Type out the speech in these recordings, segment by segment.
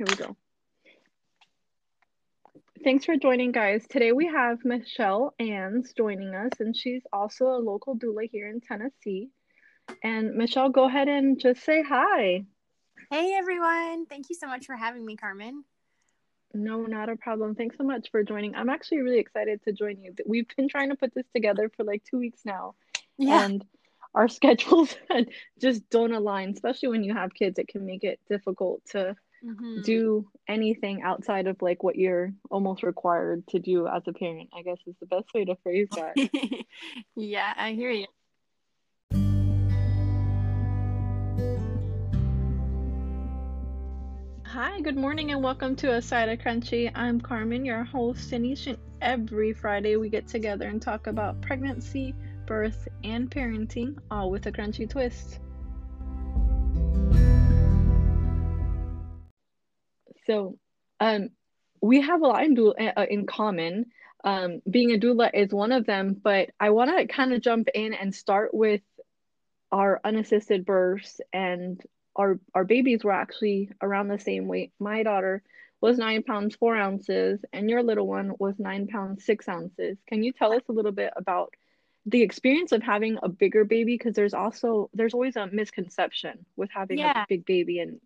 Here we go. Thanks for joining, guys. Today we have Michelle Ans joining us, and she's also a local doula here in Tennessee. And Michelle, go ahead and just say hi. Hey, everyone. Thank you so much for having me, Carmen. No, not a problem. Thanks so much for joining. I'm actually really excited to join you. We've been trying to put this together for like two weeks now. Yeah. And our schedules just don't align, especially when you have kids. It can make it difficult to mm-hmm. do anything outside of like what you're almost required to do as a parent, I guess is the best way to phrase that. yeah, I hear you. Hi, good morning, and welcome to A Side of Crunchy. I'm Carmen, your host, and each and every Friday we get together and talk about pregnancy, birth, and parenting, all with a crunchy twist. So, um, we have a lot in, doula, uh, in common. Um, being a doula is one of them, but I want to kind of jump in and start with our unassisted births and our our babies were actually around the same weight. My daughter was nine pounds four ounces, and your little one was nine pounds six ounces. Can you tell us a little bit about the experience of having a bigger baby? Because there's also there's always a misconception with having yeah. a big baby and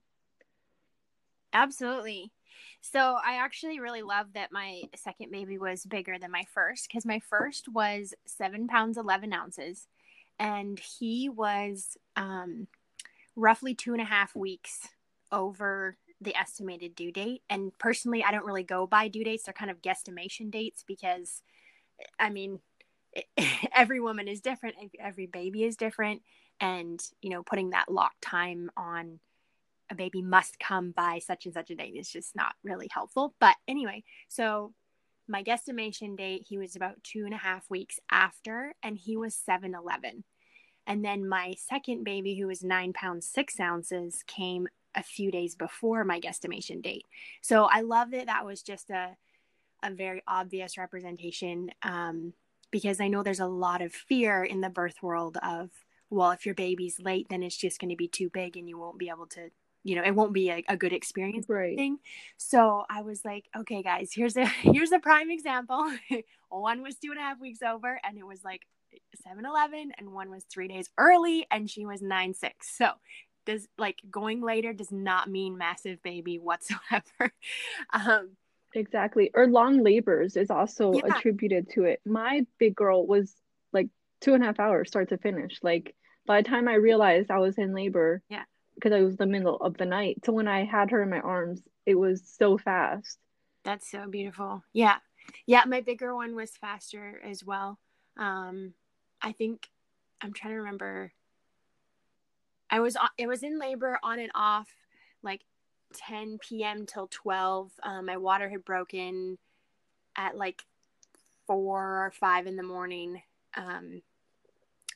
Absolutely. So I actually really love that my second baby was bigger than my first because my first was seven pounds eleven ounces, and he was um, roughly two and a half weeks over the estimated due date. And personally, I don't really go by due dates; they're kind of guesstimation dates because, I mean, every woman is different, every baby is different, and you know, putting that lock time on a baby must come by such and such a date is just not really helpful. But anyway, so my guesstimation date, he was about two and a half weeks after, and he was 7 11. And then my second baby, who was nine pounds, six ounces, came a few days before my guesstimation date. So I love that that was just a, a very obvious representation um, because I know there's a lot of fear in the birth world of, well, if your baby's late, then it's just going to be too big and you won't be able to you know it won't be a, a good experience right. thing. so i was like okay guys here's a here's a prime example. One was two and a half weeks over and it was like 7-eleven and one was three days early and she was 9-6 so does like going later does not mean massive baby whatsoever. Um exactly or long labors is also yeah. attributed to it. My big girl was like two and a half hours start to finish. Like by the time i realized i was in labor yeah because it was the middle of the night. So when I had her in my arms, it was so fast. That's so beautiful. Yeah. Yeah, my bigger one was faster as well. Um I think I'm trying to remember I was it was in labor on and off like 10 p.m. till 12. Um, my water had broken at like 4 or 5 in the morning um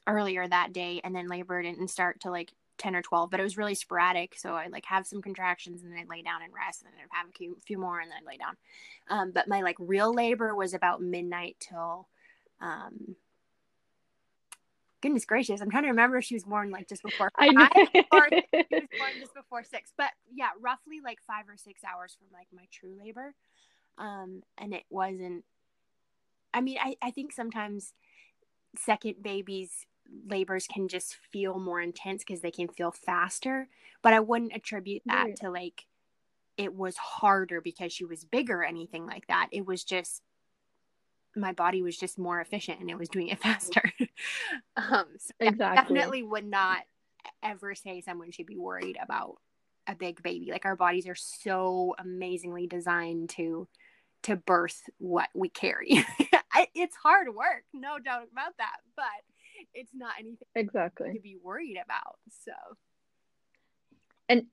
earlier that day and then labor didn't start to like 10 or 12 but it was really sporadic. So i like have some contractions and then i'd lay down and rest and then i'd have a few few more and then I'd lay down. Um, but my like real labor was about midnight till um, goodness gracious i'm trying to remember if she was born like just before five or she was born just before six. But yeah roughly like five or six hours from like my true labor. Um, and it wasn't i mean I, I think sometimes second babies labors can just feel more intense because they can feel faster. But I wouldn't attribute that right. to like it was harder because she was bigger or anything like that. It was just my body was just more efficient and it was doing it faster. um, so exactly. definitely would not ever say someone should be worried about a big baby. Like our bodies are so amazingly designed to to birth what we carry. it's hard work, no doubt about that. But it's not anything exactly to be worried about. So and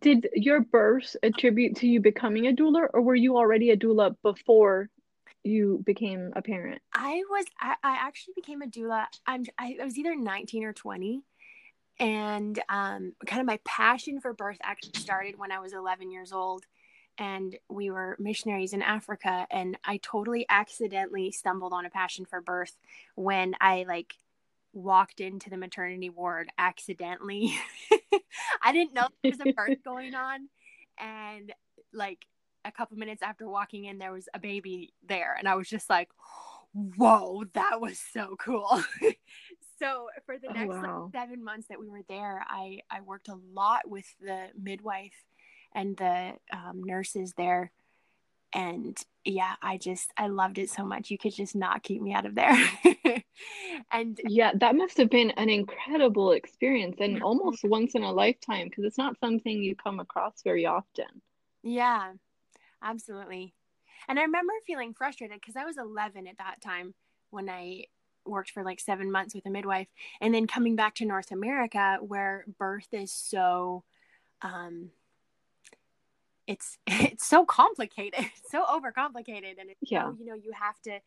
did your birth attribute to you becoming a doula or were you already a doula before you became a parent? I was I, I actually became a doula. I'm I, I was either 19 or 20 and um, kind of my passion for birth actually started when I was 11 years old and we were missionaries in Africa and I totally accidentally stumbled on a passion for birth when I like walked into the maternity ward accidentally. I didn't know there was a birth going on. and like a couple minutes after walking in there was a baby there and i was just like whoa that was so cool so for the Oh, next wow. like, seven months that we were there i i worked a lot with the midwife and the um, nurses there and yeah i just i loved it so much you could just not keep me out of there and Yeah, that must have been an incredible experience and Mhm. almost once in a lifetime because it's not something you come across very often. Yeah, absolutely. And I remember feeling frustrated because I was 11 at that time when I worked for like seven months with a midwife. And then coming back to North America where birth is so, um, it's it's so complicated, it's so overcomplicated, and it's Yeah. you know you have to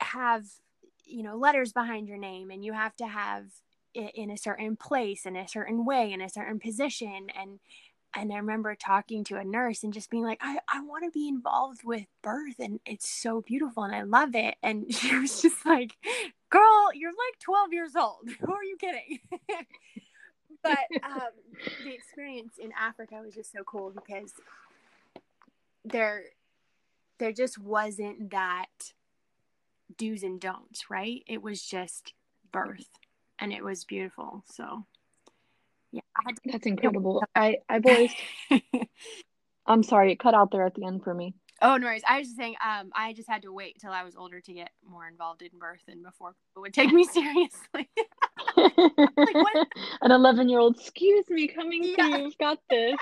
have you know letters behind your name, and you have to have it in a certain place, in a certain way, in a certain position, and and I remember talking to a nurse and just being like, I, I want to be involved with birth and it's so beautiful and I love it. And she was just like, Girl, you're like 12 years old. Who are you kidding? But um, the experience in Africa was just so cool because there there just wasn't that do's and don'ts, right? It was just birth and it was beautiful. So yeah, I had That's incredible. I I've always I'm sorry, it cut out there at the end for me. Oh no worries. I was just saying, um, I just had to wait till I was older to get more involved in birth and before people would take me seriously. what? An 11 year old, excuse me, coming Yeah. through, you've got this.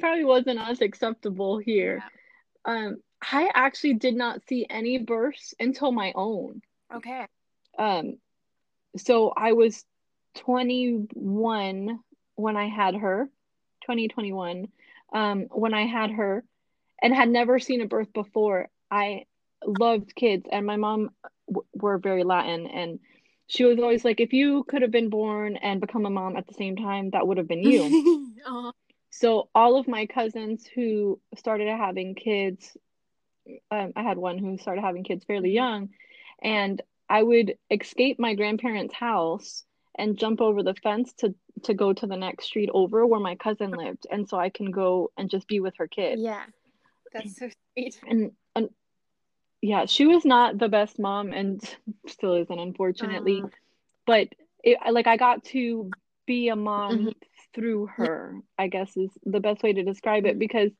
Probably wasn't as acceptable here. Um, I actually did not see any births until my own. Okay. Um, so I was 21 when I had her, 2021, um, when I had her, and had never seen a birth before. I loved kids, and my mom w- were very Latin, and she was always like, if you could have been born and become a mom at the same time, that would have been you. Uh-huh. So all of my cousins who started having kids, um, I had one who started having kids fairly young, and I would escape my grandparents' house and jump over the fence to to go to the next street over where my cousin lived, and so I can go and just be with her kid. Yeah. That's so sweet. And, and yeah, she was not the best mom, and still isn't, unfortunately. Uh, But it, like I got to be a mom Mhm. through her, I guess is the best way to describe it Mhm. because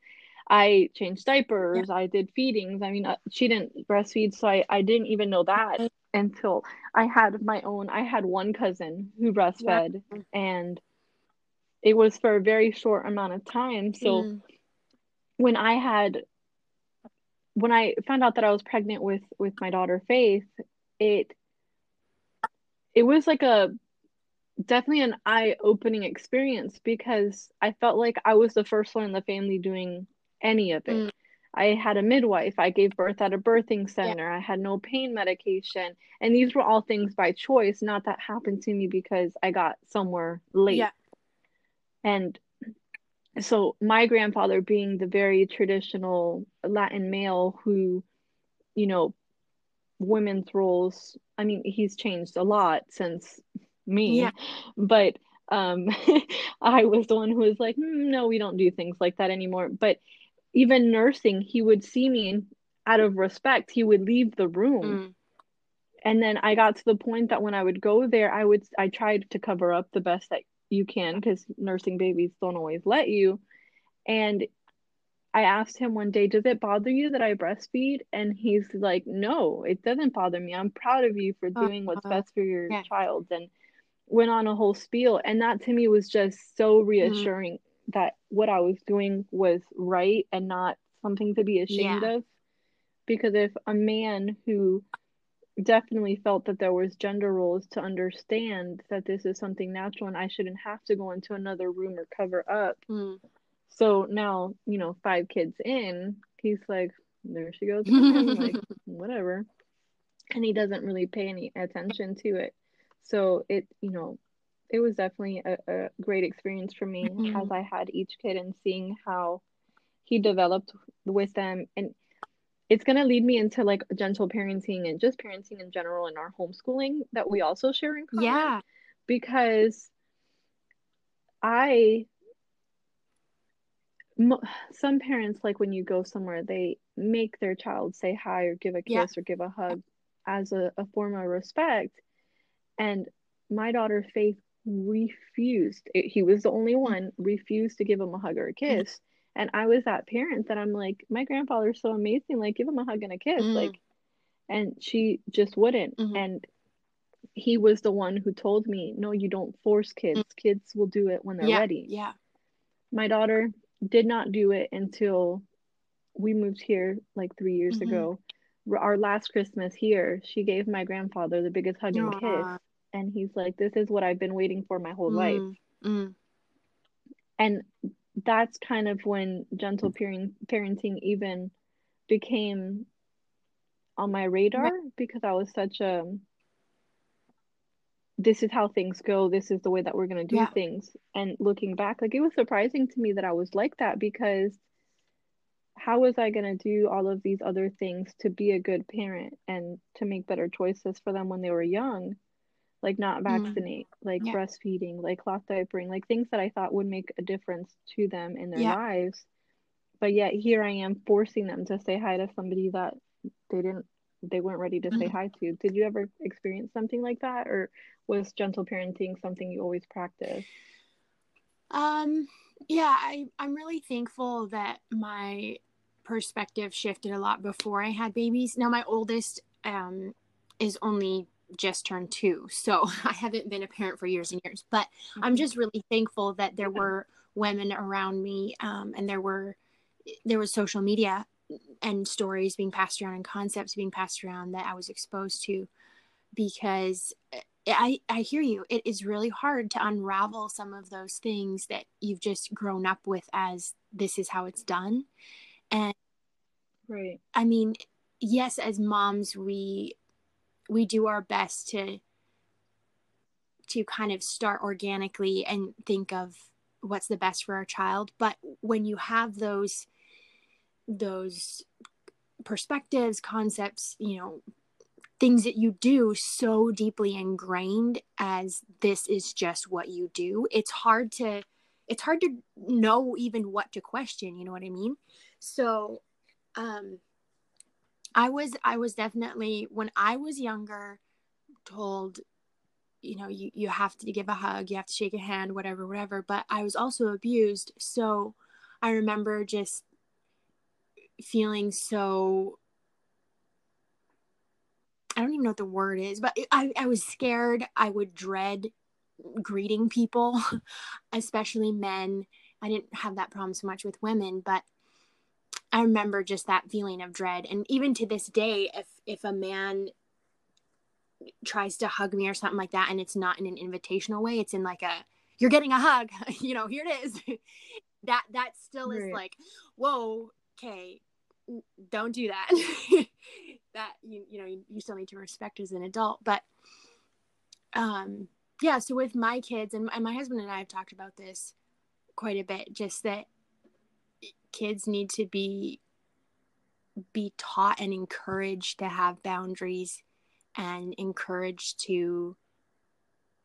I changed diapers, I did feedings. I mean, uh, she didn't breastfeed, so I, I didn't even know that until I had my own. I had one cousin who breastfed, and it was for a very short amount of time. So Mm. When I had when I found out that I was pregnant with with my daughter Faith, it it was like a definitely an eye-opening experience because I felt like I was the first one in the family doing any of it. Mm. I had a midwife, I gave birth at a birthing center, I had no pain medication, and these were all things by choice, not that happened to me because I got somewhere late. Yeah. And so my grandfather being the very traditional Latin male who, you know, women's roles, I mean, he's changed a lot since me, Yeah. but um I was the one who was like, "Hmm, no, we don't do things like that anymore. But even nursing, he would see me and out of respect, he would leave the room. Mm. And then I got to the point that when I would go there, I would I tried to cover up the best that you can because nursing babies don't always let you. And I asked him one day, "Does it bother you that I breastfeed?" And he's like, "No, it doesn't bother me. I'm proud of you for uh-huh. doing what's best for your Yeah. child." And went on a whole spiel, and that to me was just so mm-hmm. reassuring that what I was doing was right and not something to be ashamed Yeah. of. Because if a man who definitely felt that there was gender roles to understand that this is something natural and I shouldn't have to go into another room or cover up. Mm. So now, you know, five kids in, he's like, there she goes like whatever. And he doesn't really pay any attention to it. So it, you know, it was definitely a, a great experience for me Mhm. as I had each kid and seeing how he developed with them. And it's going to lead me into like gentle parenting and just parenting in general and our homeschooling that we also share in common yeah. because I some parents like when you go somewhere they make their child say hi or give a kiss yeah. or give a hug as a, a form of respect and my daughter faith refused it, he was the only one refused to give him a hug or a mm-hmm. kiss. And i was that parent that i'm like my grandfather's so amazing like give him a hug and a kiss mm like and she just wouldn't mm-hmm. and he was the one who told me no you don't force kids mm kids will do it when they're yeah. ready yeah my daughter did not do it until we moved here like three years mm-hmm. ago. Our last Christmas here, she gave my grandfather the biggest hug and kiss. And he's like, This is what I've been waiting for my whole mm life. mm And that's kind of when gentle parent- parenting even became on my radar because I was such a this is how things go. This is the way that we're going to do yeah. things. And looking back like it was surprising to me that i was like that because how was i going to do all of these other things to be a good parent and to make better choices for them when they were young like not mm-hmm. vaccinate mm. like yeah. breastfeeding like cloth diapering like things that i thought would make a difference to them in their yeah. lives but yet here i am forcing them to say hi to somebody that they didn't they weren't ready to mm-hmm. say hi to did you ever experience something like that or was gentle parenting something you always practice? Um, yeah, I, I'm really thankful that my perspective shifted a lot before I had babies. Now, my oldest um, is only just turned two, so I haven't been a parent for years and years. But mm-hmm. I'm just really thankful that there were women around me, um, and there were there was social media and stories being passed around and concepts being passed around that I was exposed to because I, I hear you. It is really hard to unravel some of those things that you've just grown up with as this is how it's done. And right. I mean, yes, as moms, we we do our best to to kind of start organically and think of what's the best for our child. But when you have those those perspectives, concepts, you know, things that you do so deeply ingrained as this is just what you do it's hard to it's hard to know even what to question you know what i mean so um i was i was definitely when i was younger told you know you, you have to give a hug you have to shake a hand whatever whatever but i was also abused so i remember just feeling so I don't even know what the word is, but I, I was scared. I would dread greeting people, especially men. I didn't have that problem so much with women, but I remember just that feeling of dread. And even to this day, if if a man tries to hug me or something like that, and it's not in an invitational way, it's in like a you're getting a hug, you know, here it is. that that still right. is like, whoa, okay, don't do that. that you you know you, you still need to respect as an adult but um yeah so with my kids and, and my husband and i have talked about this quite a bit just that kids need to be be taught and encouraged to have boundaries and encouraged to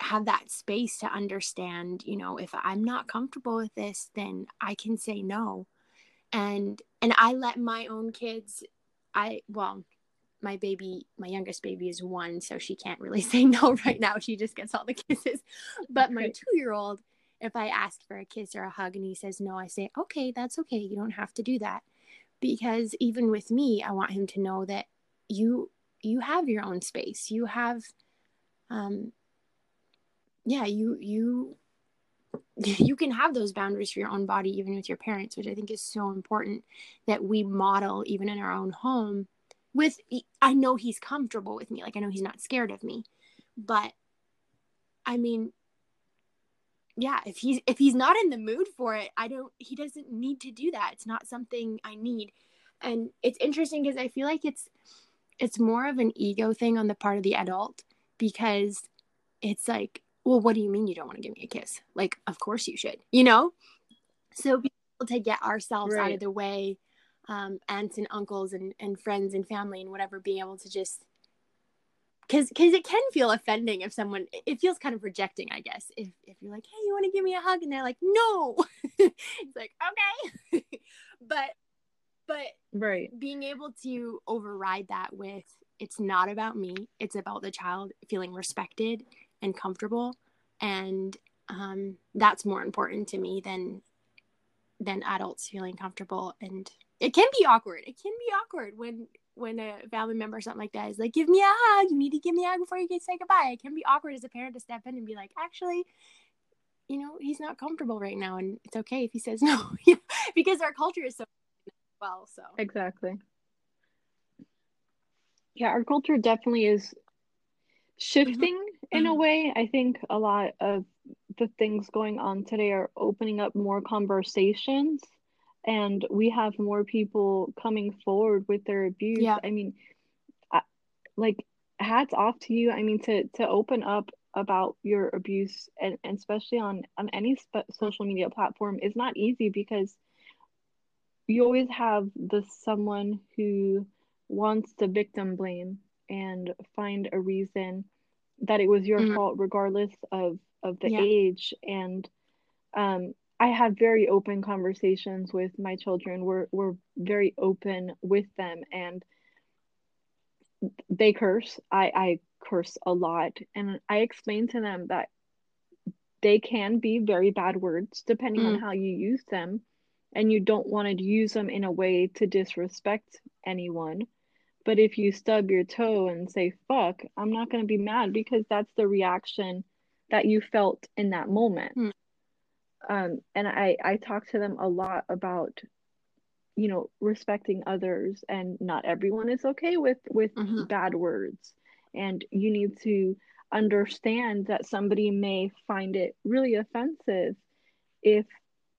have that space to understand you know if i'm not comfortable with this then i can say no and and i let my own kids i well my baby, my youngest baby is one, so she can't really say no right now. She just gets all the kisses. But my two year old, if I ask for a kiss or a hug and he says no, I say, okay, that's okay. You don't have to do that. Because even with me, I want him to know that you you have your own space. You have um yeah, you you you can have those boundaries for your own body even with your parents, which I think is so important that we model even in our own home with I know he's comfortable with me. Like I know he's not scared of me. But I mean yeah, if he's if he's not in the mood for it, I don't he doesn't need to do that. It's not something I need. And it's interesting because I feel like it's it's more of an ego thing on the part of the adult because it's like, well, what do you mean you don't want to give me a kiss? Like, of course you should, you know? So be able to get ourselves right. out of the way um, aunts and uncles and, and friends and family and whatever being able to just because because it can feel offending if someone it feels kind of rejecting i guess if if you're like hey you want to give me a hug? And they're like no. It's like okay. But but right. being able to override that with it's not about me it's about the child feeling respected and comfortable and um, that's more important to me than than adults feeling comfortable and it can be awkward. It can be awkward when when a family member or something like that is like give me a hug. You need to give me a hug before you can say goodbye. It can be awkward as a parent to step in and be like actually you know he's not comfortable right now and it's okay if he says no because our culture is so well so. Exactly. Yeah our culture definitely is shifting mm-hmm. in a mm-hmm. way. I think a lot of the things going on today are opening up more conversations and we have more people coming forward with their abuse yeah. i mean I, like hats off to you i mean to to open up about your abuse and, and especially on on any sp- social media platform is not easy because you always have the someone who wants to victim blame and find a reason that it was your mm-hmm. fault regardless of of the yeah. age and um I have very open conversations with my children. We're we're very open with them and they curse. I I curse a lot and I explain to them that they can be very bad words depending mm. on how you use them and you don't want to use them in a way to disrespect anyone. But if you stub your toe and say fuck, I'm not going to be mad because that's the reaction that you felt in that moment. Mm. Um, and I, I talk to them a lot about, you know, respecting others and not everyone is okay with, with mm-hmm. bad words. And you need to understand that somebody may find it really offensive if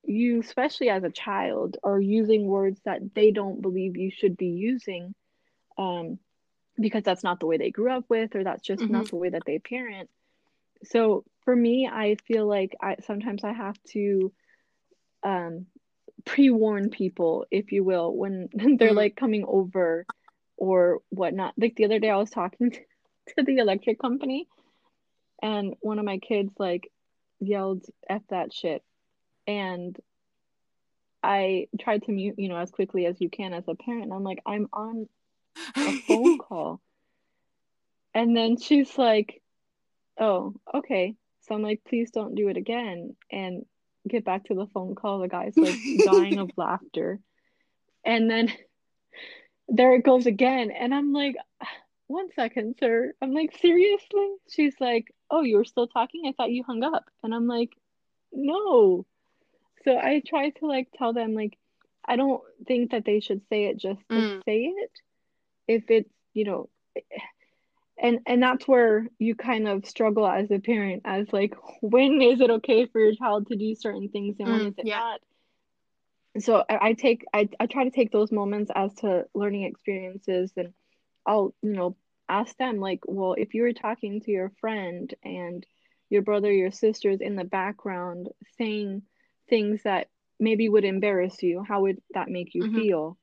you, especially as a child, are using words that they don't believe you should be using um, because that's not the way they grew up with or that's just mm-hmm. not the way that they parent so for me i feel like i sometimes i have to um pre-warn people if you will when they're mm-hmm. like coming over or whatnot like the other day i was talking to, to the electric company and one of my kids like yelled at that shit and i tried to mute you know as quickly as you can as a parent i'm like i'm on a phone call and then she's like oh, okay. So I'm like, please don't do it again. And get back to the phone call. The guy's like dying of laughter. And then there it goes again. And I'm like, one second, sir. I'm like, seriously? She's like, oh, you were still talking? I thought you hung up. And I'm like, no. So I try to like tell them, like, I don't think that they should say it just to mm. say it. If it's, you know, and and that's where you kind of struggle as a parent as like when is it okay for your child to do certain things and when mm, is it yeah. not so I, I take I, I try to take those moments as to learning experiences and i'll you know ask them like well if you were talking to your friend and your brother your sister's in the background saying things that maybe would embarrass you how would that make you mm-hmm. feel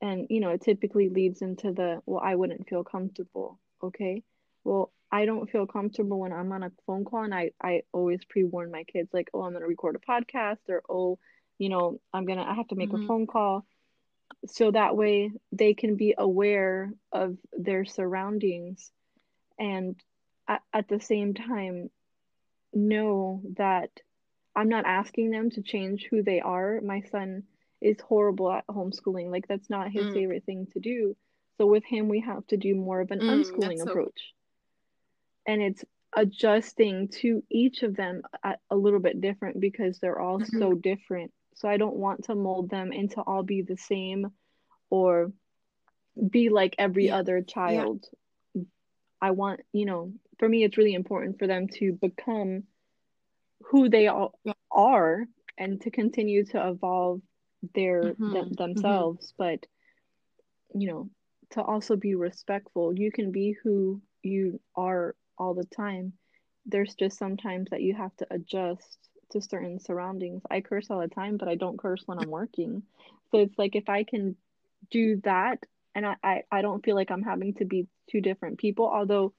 and you know it typically leads into the well i wouldn't feel comfortable okay? Well i don't feel comfortable when i'm on a phone call and i i always pre-warn my kids like oh i'm going to record a podcast or oh you know i'm gonna i have to make mm-hmm. a phone call. So that way they can be aware of their surroundings and at, at the same time know that i'm not asking them to change who they are. My son is horrible at homeschooling. Like that's not his mm. favorite thing to do so with him, we have to do more of an mm, unschooling approach. So... And it's adjusting to each of them a little bit different because they're all mm-hmm. so different. So I don't want to mold them into all be the same or be like every yeah. other child. Yeah. I want, you know, for me, it's really important for them to become who they all are and to continue to evolve their mm-hmm. them, mm-hmm. themselves. Mm-hmm. But, you know, to also be respectful. You can be who you are all the time. There's just sometimes that you have to adjust to certain surroundings. I curse all the time, but I don't curse when I'm working. So it's like if I can do that and I, I, I don't feel like I'm having to be two different people, although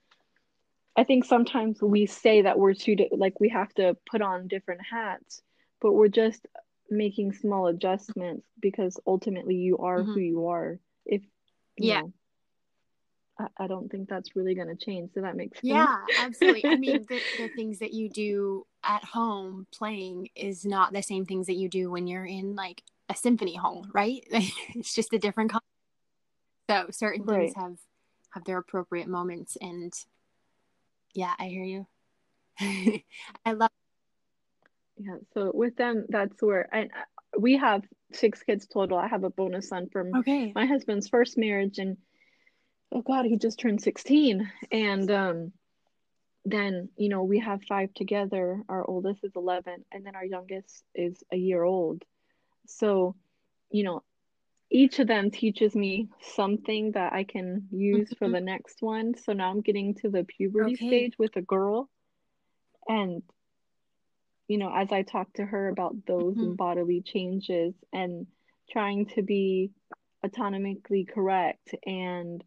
I think sometimes we say that we're two di- like we have to put on different hats, but we're just making small adjustments because ultimately you are mm-hmm. who you are. If yeah. Know, I, I don't think that's really going to change. So that makes sense. Yeah, absolutely. I mean, the, the things that you do at home playing is not the same things that you do when you're in like a symphony hall, right? it's just a different. Con- so certain right. things have have their appropriate moments, and yeah, I hear you. I love. Yeah. So with them, that's where and uh, we have six kids total. I have a bonus son from okay. my husband's first marriage, and oh god he just turned 16 and um then you know we have five together our oldest is 11 and then our youngest is a year old so you know each of them teaches me something that i can use mm-hmm. for the next one so now i'm getting to the puberty okay. stage with a girl and you know as i talk to her about those mm-hmm. bodily changes and trying to be autonomically correct and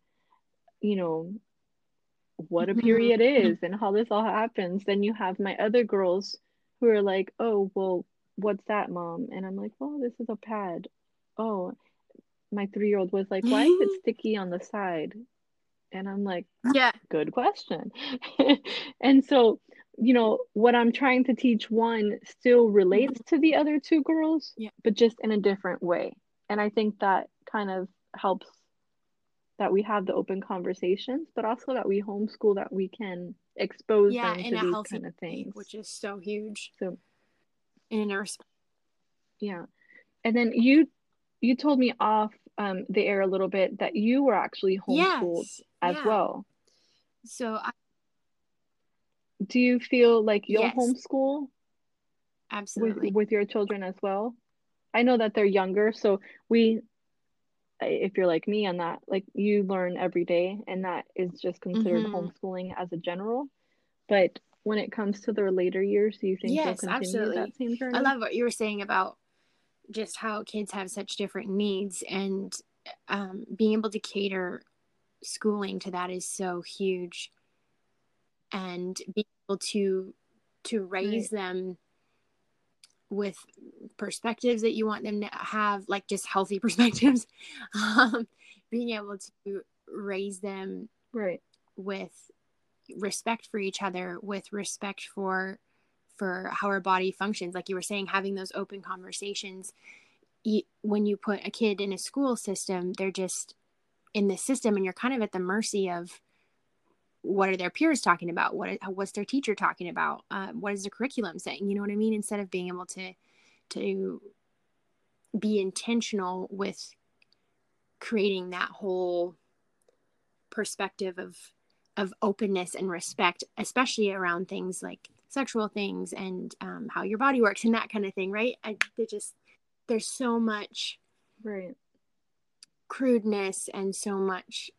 you know what a mm-hmm. period mm-hmm. is and how this all happens then you have my other girls who are like oh well what's that mom and i'm like well this is a pad oh my three-year-old was like why is it sticky on the side and i'm like yeah good question and so you know what i'm trying to teach one still relates to the other two girls yeah. but just in a different way and i think that kind of helps that we have the open conversations, but also that we homeschool that we can expose yeah, them to these kind of things, which is so huge. So, in a resp- yeah, and then you you told me off um, the air a little bit that you were actually homeschooled yes, as yeah. well. So, I, do you feel like you'll yes. homeschool? Absolutely. With, with your children as well. I know that they're younger, so we if you're like me on that like you learn every day and that is just considered mm-hmm. homeschooling as a general but when it comes to their later years do you think yes, absolutely. that same journey i love what you were saying about just how kids have such different needs and um, being able to cater schooling to that is so huge and be able to to raise right. them with perspectives that you want them to have, like just healthy perspectives, um, being able to raise them right with respect for each other, with respect for for how our body functions. Like you were saying, having those open conversations. You, when you put a kid in a school system, they're just in the system, and you're kind of at the mercy of what are their peers talking about? What what's their teacher talking about? Uh, what is the curriculum saying? You know what i mean? Instead of being able to to be intentional with creating that whole perspective of of openness and respect especially around things like sexual things and um, how your body works and that kind of thing right? I, just there's so much right. crudeness and so much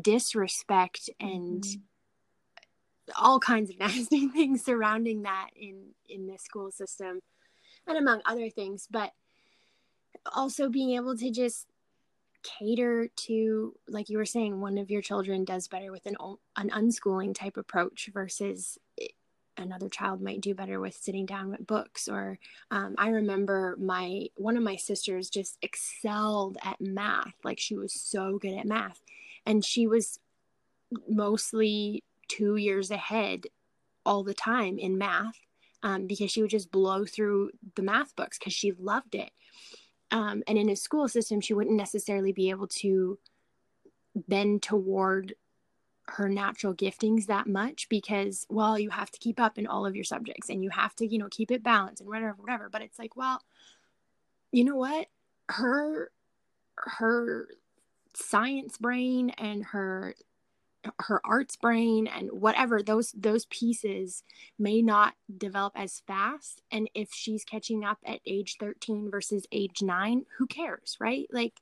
disrespect and mm-hmm. all kinds of nasty things surrounding that in in the school system and among other things but also being able to just cater to like you were saying one of your children does better with an an unschooling type approach versus another child might do better with sitting down with books or um, i remember my one of my sisters just excelled at math like she was so good at math and she was mostly two years ahead all the time in math um, because she would just blow through the math books because she loved it. Um, and in a school system, she wouldn't necessarily be able to bend toward her natural giftings that much because, well, you have to keep up in all of your subjects and you have to, you know, keep it balanced and whatever, whatever. But it's like, well, you know what? Her, her science brain and her her arts brain and whatever those those pieces may not develop as fast. And if she's catching up at age 13 versus age 9 who cares right? Like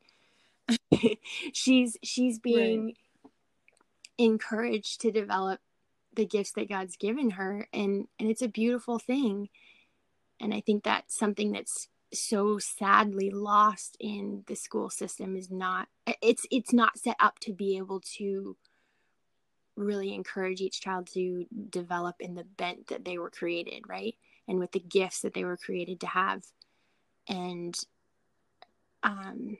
she's she's being right. encouraged to develop the gifts that God's given her. And and it's a beautiful thing. And I think that's something that's so sadly lost in the school system is not it's it's not set up to be able to really encourage each child to develop in the bent that they were created right? And with the gifts that they were created to have. And um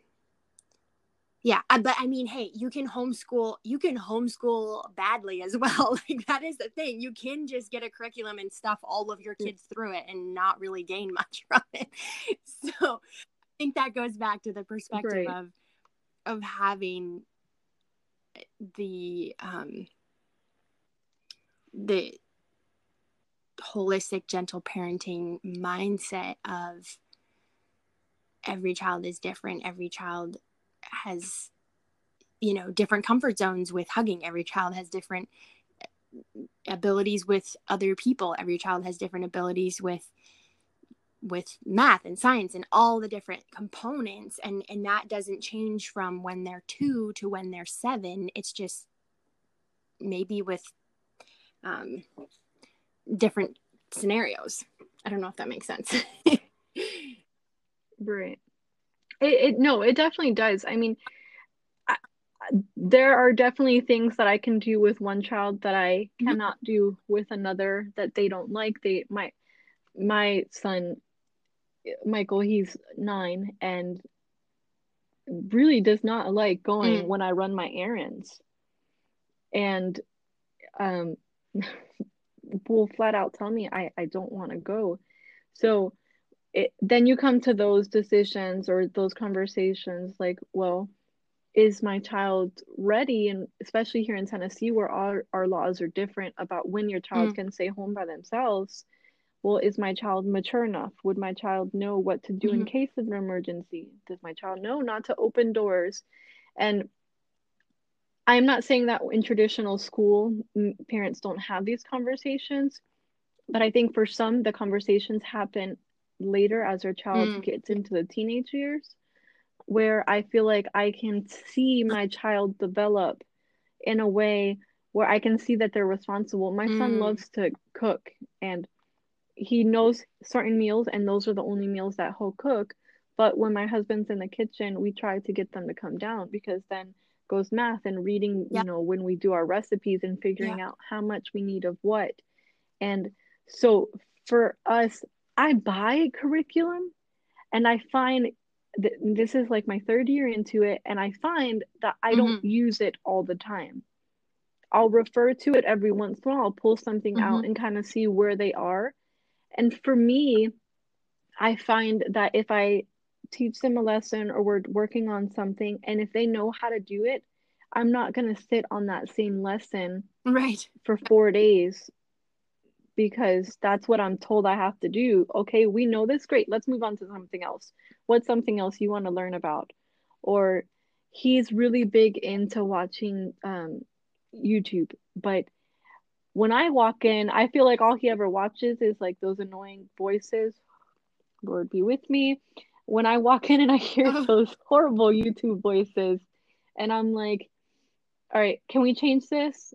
yeah uh, but i mean hey you can homeschool you can homeschool badly as well like that is the thing you can just get a curriculum and stuff all of your mm. kids through it and not really gain much from it so i think that goes back to the perspective right. of of having eh, the um the holistic gentle parenting mindset of every child is different every child has you know different comfort zones with hugging. Every child has different abilities with other people. Every child has different abilities with with math and science and all the different components. And and that doesn't change from when they're 2 to when they're 7 it's just maybe with um different scenarios. I don't know if that makes sense. Right it, it no, it definitely does. I mean, I, there are definitely things that I can do with one child that I mm-hmm. cannot do with another that they don't like. They my my son Michael, he's 9 and really does not like going mm. when I run my errands. And um will flat out tell me I, I don't want to go. So it, then you come to those decisions or those conversations like well is my child ready and especially here in tennessee where our, our laws are different about when your child mm. can stay home by themselves well is my child mature enough would my child know what to do mm-hmm. in case of an emergency does my child know not to open doors and i'm not saying that in traditional school parents don't have these conversations but i think for some the conversations happen later as our child mm. gets into the teenage years where I feel like I can see my child develop in a way where I can see that they're responsible. My mm. son loves to cook and he knows certain meals and those are the only meals that he'll cook. But when my husband's in the kitchen, we try to get them to come down because then goes math and reading, yeah. you know, when we do our recipes and figuring yeah. out how much we need of what. And so for us, I buy curriculum and I find that this is like my third year into it, and I find that I mm-hmm. don't use it all the time. I'll refer to it every once in a while, I'll pull something mm-hmm. out and kind of see where they are. And for me, I find that if I teach them a lesson or we're working on something, and if they know how to do it, I'm not going to sit on that same lesson right for four days because that's what I'm told I have to do. Okay, we know this. Great. Let's move on to something else. What's something else you want to learn about? Or he's really big into watching um, YouTube, but when I walk in, I feel like all he ever watches is like those annoying voices. Lord be with me. When I walk in and I hear those horrible YouTube voices, and I'm like, all right, can we change this?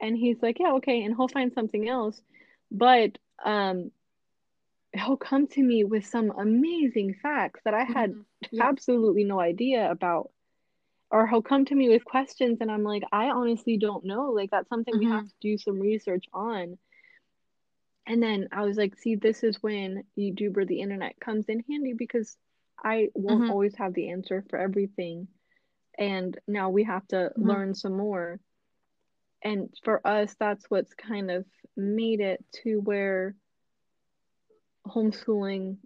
And he's like, yeah, okay. And he'll find something else but um he'll come to me with some amazing facts that I had mm-hmm. yeah. absolutely no idea about. Or he'll come to me with questions and I'm like, I honestly don't know. Like that's something mm-hmm. we have mm-hmm. to do some research on. And then I was like, see, this is when YouTube or the internet comes in handy because I won't mm-hmm. always have the answer for everything. And now we have to mm-hmm. learn some more and for us that's what's kind of made it to where homeschooling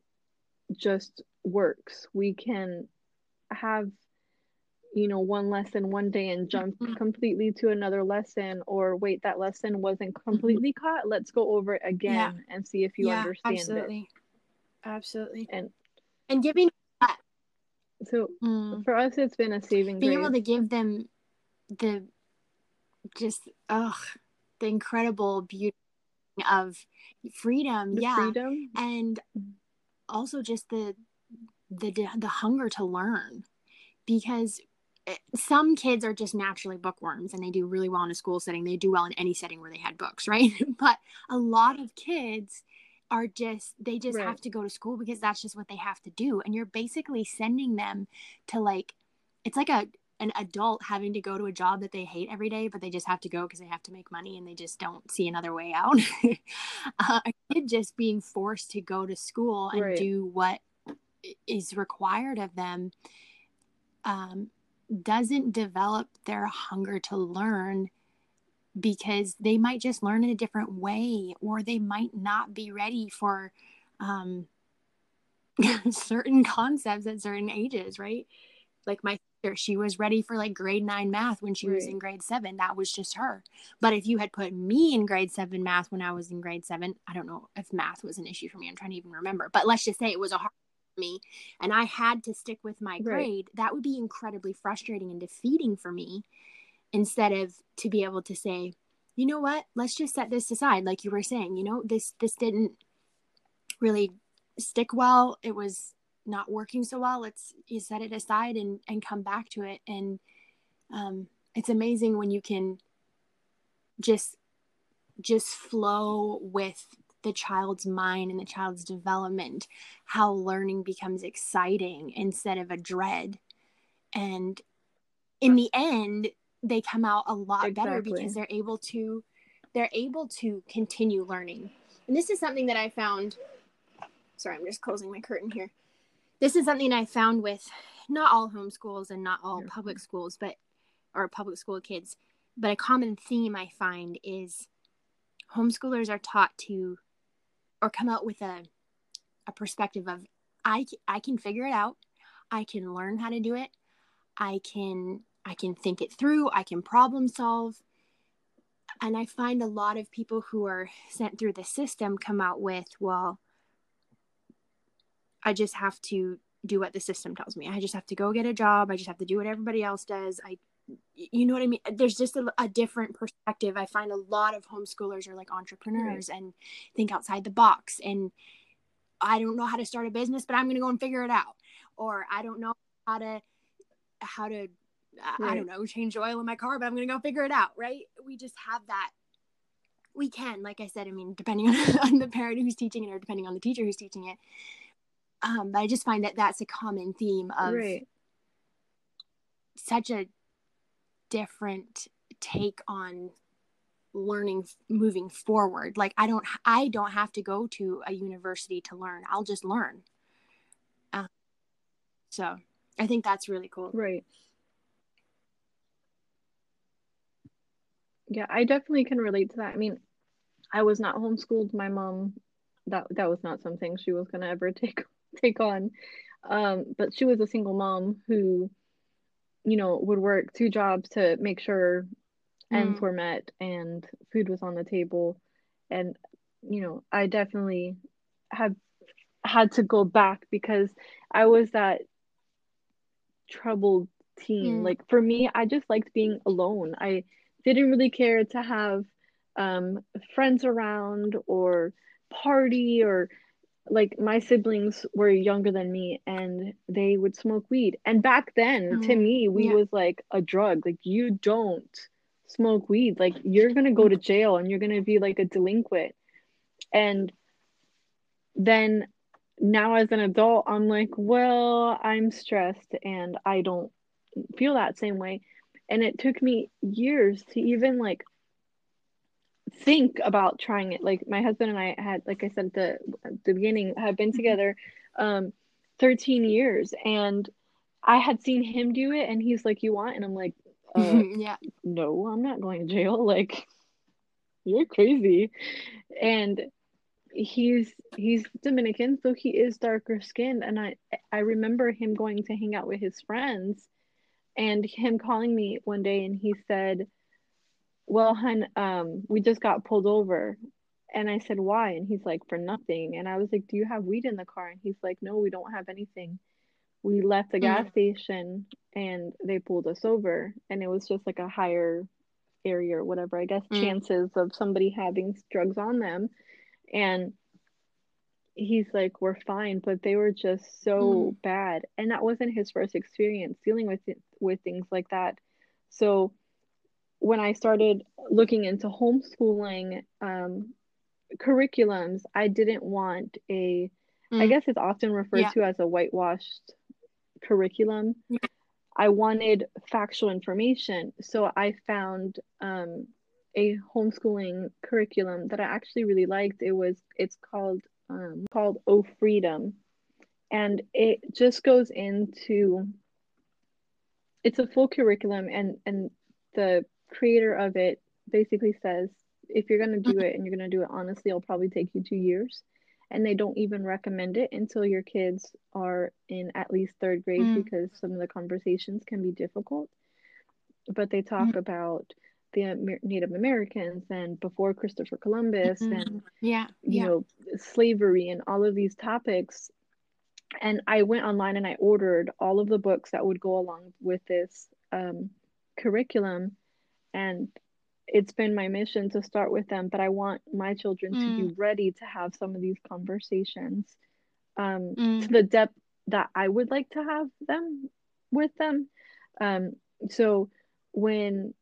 just works we can have you know one lesson one day and jump mm-hmm. completely to another lesson or wait that lesson wasn't mm-hmm. completely mm-hmm. caught let's go over it again yeah. and see if you yeah, understand absolutely. it absolutely and and giving so mm. for us it's been a saving being grace. able to give them the just ugh the incredible beauty of freedom the yeah. freedom? And also just the the the hunger to learn because eh, some kids are just naturally bookworms and they do really well in a school setting. They do well in any setting where they had books right? But a lot of kids are just they just right. have to go to school because that's just what they have to do. And you're basically sending them to like it's like a an adult having to go to a job that they hate every day, but they just have to go because they have to make money and they just don't see another way out. uh, a kid just being forced to go to school and right. do what is required of them um, doesn't develop their hunger to learn because they might just learn in a different way or they might not be ready for um, certain concepts at certain ages right like my she was ready for like grade 9 math when she right. was in grade 7 that was just her. But if you had put me in grade 7 math when i was in grade 7 i don't know if math was an issue for me. I'm trying to even remember. But let's just say it was a hard me and I had to stick with my grade, right. that would be incredibly frustrating and defeating for me instead of to be able to say, you know what, let's just set this aside. Like you were saying, you know, this this didn't really stick well. It was not working so well. Let's you set it aside and and come back to it and um it's amazing when you can just just flow with the child's mind and the child's development, how learning becomes exciting instead of a dread. And in the end, they come out a lot exactly. better because they're able to they're able to continue learning. And this is something that I found sorry, I'm just closing my curtain here. This is something I found with not all homeschools and not all public schools, but or public school kids, but a common theme I find is homeschoolers are taught to or come out with a a perspective of I I can figure it out. I can learn how to do it. I can I can think it through. I can problem solve. And I find a lot of people who are sent through the system come out with, well, I just have to do what the system tells me. I just have to go get a job. I just have to do what everybody else does. I you know what I mean? There's just a, a, different perspective. I find a lot of homeschoolers are like entrepreneurs right. and think outside the box. And I don't know how to start a business, but I'm going to go and figure it out. Or I don't know how to, how to, right. I don't know, change oil in my car, but I'm going to go figure it out. Right. We just have that. We can, like I said, I mean, depending on, on the parent who's teaching it or depending on the teacher who's teaching it. Um, but I just find that that's a common theme of right. such a different take on learning moving forward. Like i don't i don't have to go to a university to learn. I'll just learn. Uh, so i think that's really cool. Right. Yeah i definitely can relate to that. I mean i was not homeschooled. My mom that that was not something she was going to ever take take on um but she was a single mom who you know, would work two jobs to make sure mm. ends were met and food was on the table. And, you know, I definitely have had to go back because I was that troubled teen. Mm. Like for me, I just liked being alone. I didn't really care to have um, friends around or party or like my siblings were younger than me and they would smoke weed and back then to mm-hmm. me weed yeah. was like a drug like you don't smoke weed like you're gonna go to jail and you're gonna be like a delinquent and then now as an adult i'm like well i'm stressed and i don't feel that same way and it took me years to even like think about trying it. Like my husband and I had, like I said at the, at the beginning, have been mm-hmm. together um, 13 years, and I had seen him do it, and he's like, "You want?" And I'm like, uh, "Yeah, no, I'm not going to jail. Like, you're crazy." And he's he's Dominican, so he is darker skinned, and I I remember him going to hang out with his friends, and him calling me one day, and he said well, hun, um, we just got pulled over. And I said, why? And he's like, for nothing. And I was like, do you have weed in the car? And he's like, no, we don't have anything. We left the gas mm-hmm. station and they pulled us over. And it was just like a higher area or whatever, I guess, mm-hmm. chances of somebody having drugs on them. And he's like, we're fine. But they were just so mm-hmm. bad. And that wasn't his first experience dealing with it, with things like that. So when I started looking into homeschooling um, curriculums, I didn't want a, mm. I guess it's often referred yeah. to as a whitewashed curriculum. Yeah. I wanted factual information. So I found um, a homeschooling curriculum that I actually really liked. It was, it's called, um, called Oh Freedom. and it just goes into it's a full curriculum and and the creator of it basically says if you're going to do it and you're going to do it honestly it'll probably take you two years and they don't even recommend it until your kids are in at least third grade mm. because some of the conversations can be difficult but they talk mm. about the native americans and before christopher columbus mm-hmm. and yeah you yeah. know slavery and all of these topics and i went online and i ordered all of the books that would go along with this um, curriculum and it's been my mission to start with them but i want my children mm. to be mm. ready to have some of these conversations um, mm. to the depth that i would like to have them with them um, so when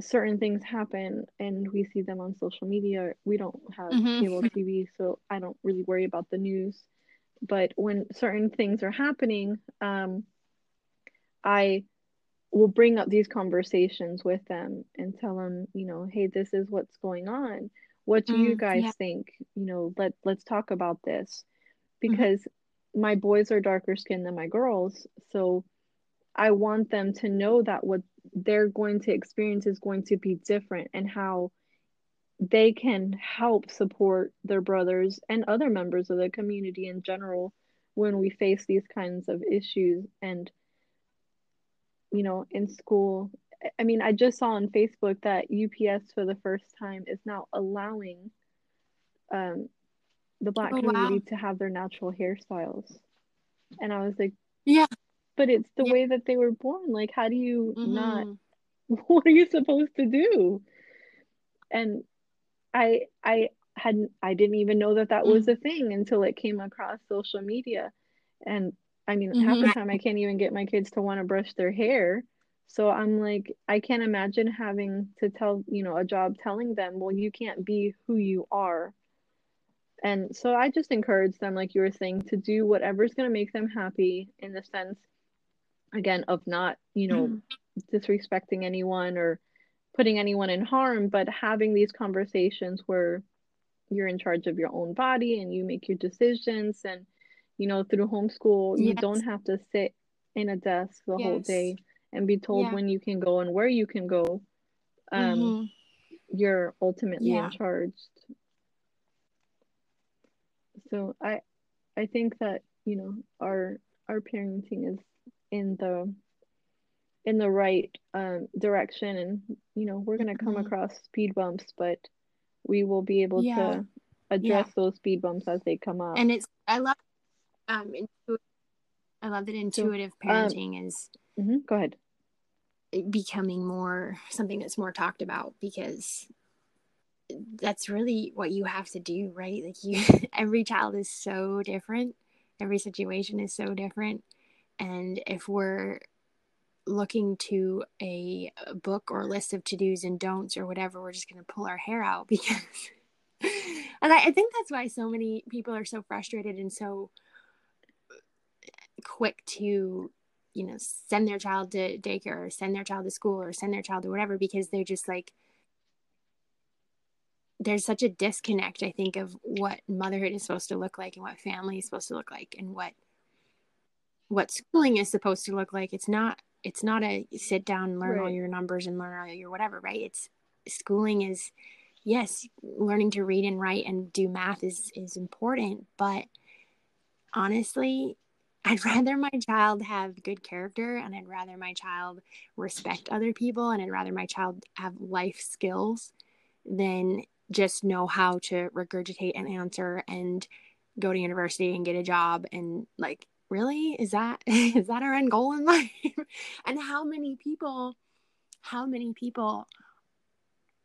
certain things happen and we see them on social media we don't have mm-hmm. cable tv so i don't really worry about the news but when certain things are happening um, i will bring up these conversations with them and tell them you know hey this is what's going on what do mm, you guys yeah. think you know let let's talk about this mm-hmm. because mm-hmm. my boys are darker skinned than my girls so i want them to know that what they're going to experience is going to be different and how they can help support their brothers and other members of the community in general when we face these kinds of issues and you know in school i mean i just saw on facebook that ups for the first time is now allowing um, the black oh, community wow. to have their natural hairstyles and i was like yeah but it's the yeah. way that they were born like how do you mm-hmm. not what are you supposed to do and i i hadn't i didn't even know that that mm-hmm. was mm. a thing until it came across social media and i mean mm-hmm. half the time i can't even get my kids to want to brush their hair so i'm like i can't imagine having to tell you know a job telling them well you can't be who you are and so i just encourage them like you were saying to do whatever's going to make them happy in the sense again of not you know mm. disrespecting anyone or putting anyone in harm but having these conversations where you're in charge of your own body and you make your decisions and you know through homeschool yes. you don't have to sit in a desk the yes. whole day and be told yeah. when you can go and where you can go um mm-hmm. you're ultimately yeah. in charge so i i think that you know our our parenting is in the in the right um, direction and you know we're going to come mm-hmm. across speed bumps but we will be able yeah. to address yeah. those speed bumps as they come up and it's i love um intu- i love that intuitive so, um, parenting um, is mm-hmm, go ahead. becoming more something that's more talked about because that's really what you have to do right? Like you every child is so different. Every situation is so different. And if we're looking to a, book or a list of to dos and don'ts or whatever, we're just going to pull our hair out because. and I, I think that's why so many people are so frustrated and so quick to you know send their child to daycare or send their child to school or send their child to whatever because they're just like there's such a disconnect i think of what motherhood is supposed to look like and what family is supposed to look like and what what schooling is supposed to look like it's not it's not a sit down learn right. all your numbers and learn all your whatever right it's schooling is yes learning to read and write and do math is is important but honestly i'd rather my child have good character and i'd rather my child respect other people and i'd rather my child have life skills than just know how to regurgitate an answer and go to university and get a job and like really? Is that is that our end goal in life? And how many people how many people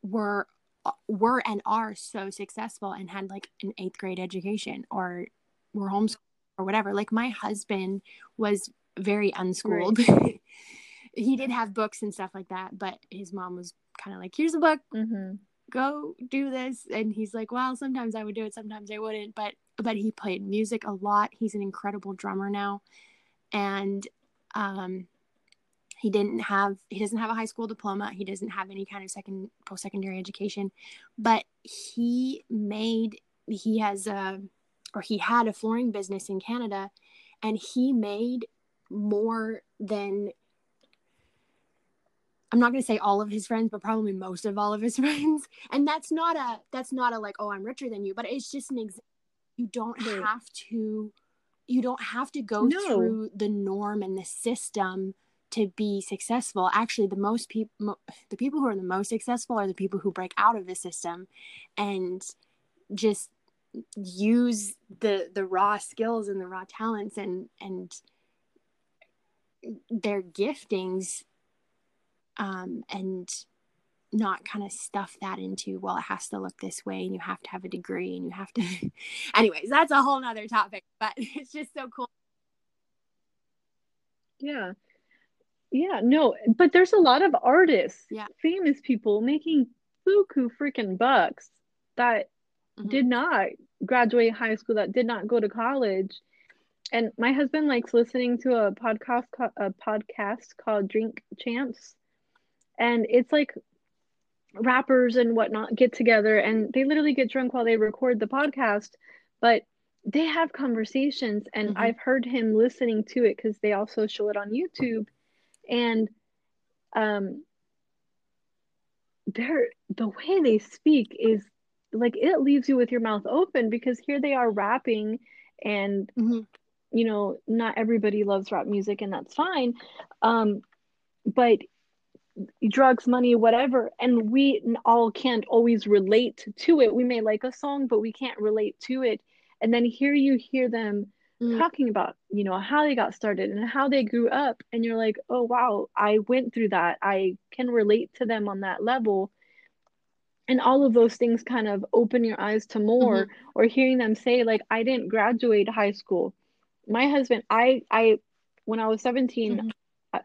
were uh, were and are so successful and had like an eighth grade education or were homeschooled or whatever like my husband was very unschooled right. he did have books and stuff like that but his mom was kind of like here's a book mm-hmm. go do this and he's like well sometimes i would do it sometimes i wouldn't but but he played music a lot. He's an incredible drummer now. And um, he didn't have he doesn't have a high school diploma. He doesn't have any kind of second post secondary education, but he made he has a or he had a flooring business in Canada and he made more than I'm not going to say all of his friends, but probably most of all of his friends. And that's not a that's not a like oh I'm richer than you, but it's just an example. You don't right. have to you don't have to go no. through the norm and the system to be successful. Actually, the most people mo- the people who are the most successful are the people who break out of the system and just use the the raw skills and the raw talents and and their giftings um, and not kind of stuff that into well it has to look this way and you have to have a degree and you have to anyways that's a whole nother topic but it's just so cool. Yeah. Yeah no but there's a lot of artists yeah. famous people making buku freaking bucks that mm-hmm. did not graduate high school that did not go to college and my husband likes listening to a podcast a podcast called drink champs and it's like rappers and whatnot get together and they literally get drunk while they record the podcast but they have conversations and mm-hmm. i've heard him listening to it because they also show it on youtube and um they're the way they speak is like it leaves you with your mouth open because here they are rapping and mm-hmm. you know not everybody loves rap music and that's fine um but drugs, money, whatever, and we all can't always relate to it. We may like a song, but we can't relate to it. And then here you hear them mm. talking about, you know, how they got started and how they grew up, and you're like, oh wow, I went through that. I can relate to them on that level. And all of those things kind of open your eyes to more, mm-hmm. or hearing them say, like, I didn't graduate high school. My husband, I, I, when I was 17, mm-hmm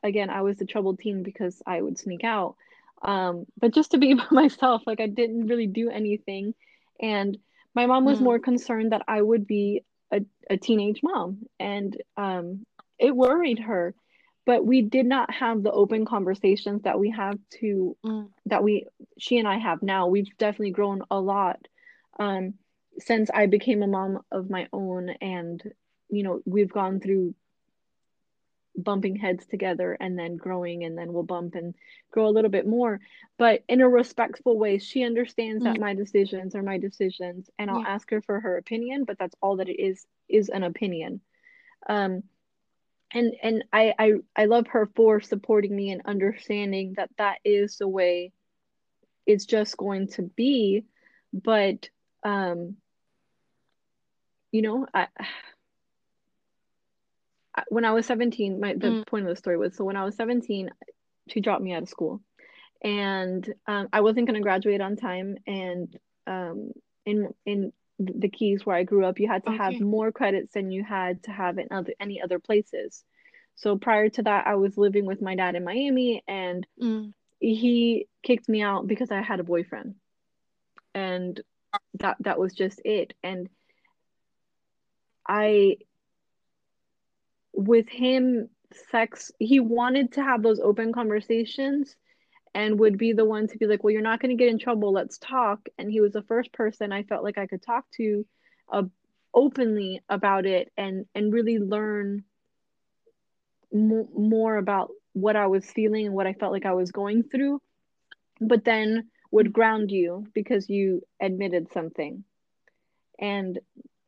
again, I was the troubled teen because I would sneak out. Um, but just to be by myself, like I didn't really do anything. And my mom was mm. more concerned that I would be a, a teenage mom. And um, it worried her. But we did not have the open conversations that we have to, mm. that we, she and I have now. We've definitely grown a lot um, since I became a mom of my own. And, you know, we've gone through bumping heads together and then growing and then we'll bump and grow a little bit more but in a respectful way she understands mm-hmm. that my decisions are my decisions and i'll ask her for her opinion but that's all that it is is an opinion um and and I, I i love her for supporting me and understanding that that is the way it's just going to be but um you know i when I was 17, my the mm. point of the story was so when I was 17, she dropped me out of school, and um, I wasn't going to graduate on time. And um, in in the Keys where I grew up, you had to okay. have more credits than you had to have in other any other places. So prior to that, I was living with my dad in Miami, and mm. he kicked me out because I had a boyfriend, and that that was just it. And I with him sex he wanted to have those open conversations and would be the one to be like well you're not going to get in trouble let's talk and he was the first person i felt like i could talk to uh, openly about it and and really learn m- more about what i was feeling and what i felt like i was going through but then would ground you because you admitted something and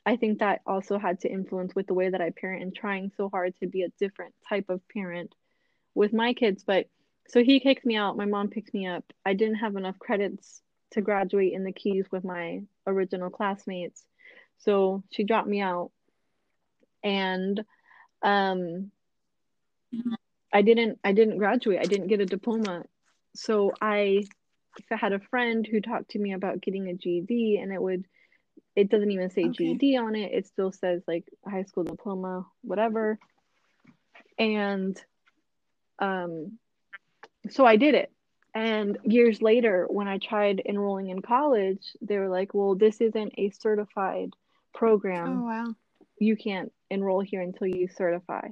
I think that also had to influence with the way that I parent and trying so hard to be a different type of parent with my kids. But so he kicked me out. My mom picked me up. I didn't have enough credits to graduate in the Keys with my original classmates. So she dropped me out. And um I didn't I didn't graduate. I didn't get a diploma. So I had a friend who talked to me about getting a GED and it would it doesn't even say okay. GED on it. It still says like high school diploma, whatever. And um so I did it. And years later when I tried enrolling in college, they were like, "Well, this isn't a certified program. Oh wow. You can't enroll here until you certify."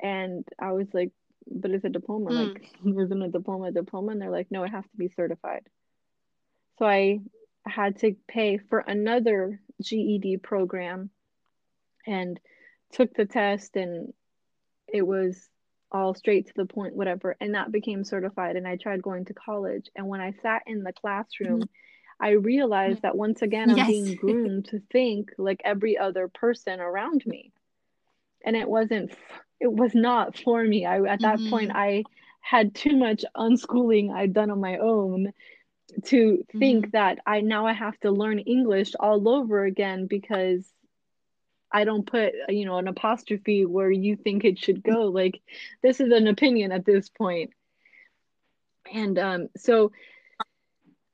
And I was like, "But it's a diploma. Mm. Like, isn't a diploma a diploma?" And they're like, "No, it has to be certified." So I had to pay for another GED program. And took the test and it was all straight to the point whatever and that became certified and I tried going to college and when I sat in the classroom mm-hmm. I realized that once again I'm yes. being groomed to think like every other person around me and it wasn't it was not for me I at that mm-hmm. point I had too much unschooling I'd done on my own to think mm-hmm. that I now I have to learn English all over again because I don't put you know an apostrophe where you think it should go like this is an opinion at this point. and um so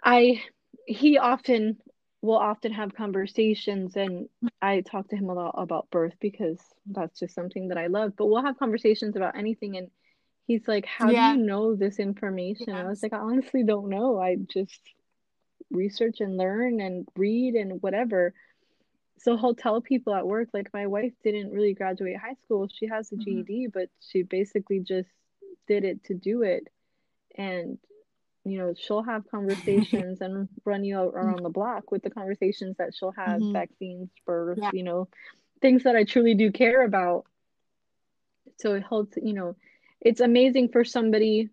I he often will often have conversations and I talk to him a lot about birth because that's just something that I love but we'll have conversations about anything and he's like, How yeah. do you know this information? Yeah. I was like, I honestly don't know. I just research and learn and read and whatever. So he'll tell people at work, like, my wife didn't really graduate high school. She has a mm-hmm. GED, but she basically just did it to do it. And, you know, she'll have conversations and run you out around the block with the conversations that she'll have mm-hmm. vaccines, birth, yeah. you know, things that I truly do care about. So it helps, you know, it's amazing for somebody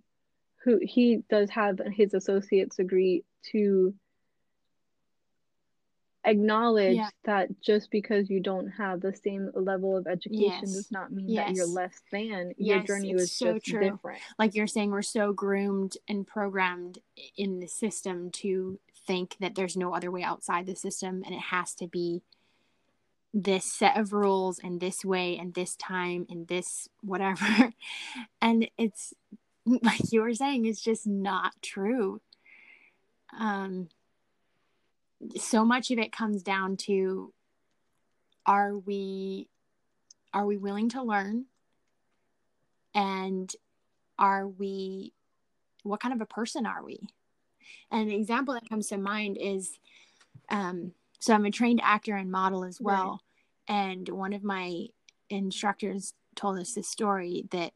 who he does have his associate's degree to acknowledge yeah. that just because you don't have the same level of education yes. does not mean yes. that you're less than yes, your journey was so just true. different like you're saying we're so groomed and programmed in the system to think that there's no other way outside the system and it has to be this set of rules and this way and this time and this whatever and it's like you were saying it's just not true um so much of it comes down to are we are we willing to learn? And are we what kind of a person are we? And an example that comes to mind is um so i'm a trained actor and model as well. And one of my instructors told us this story that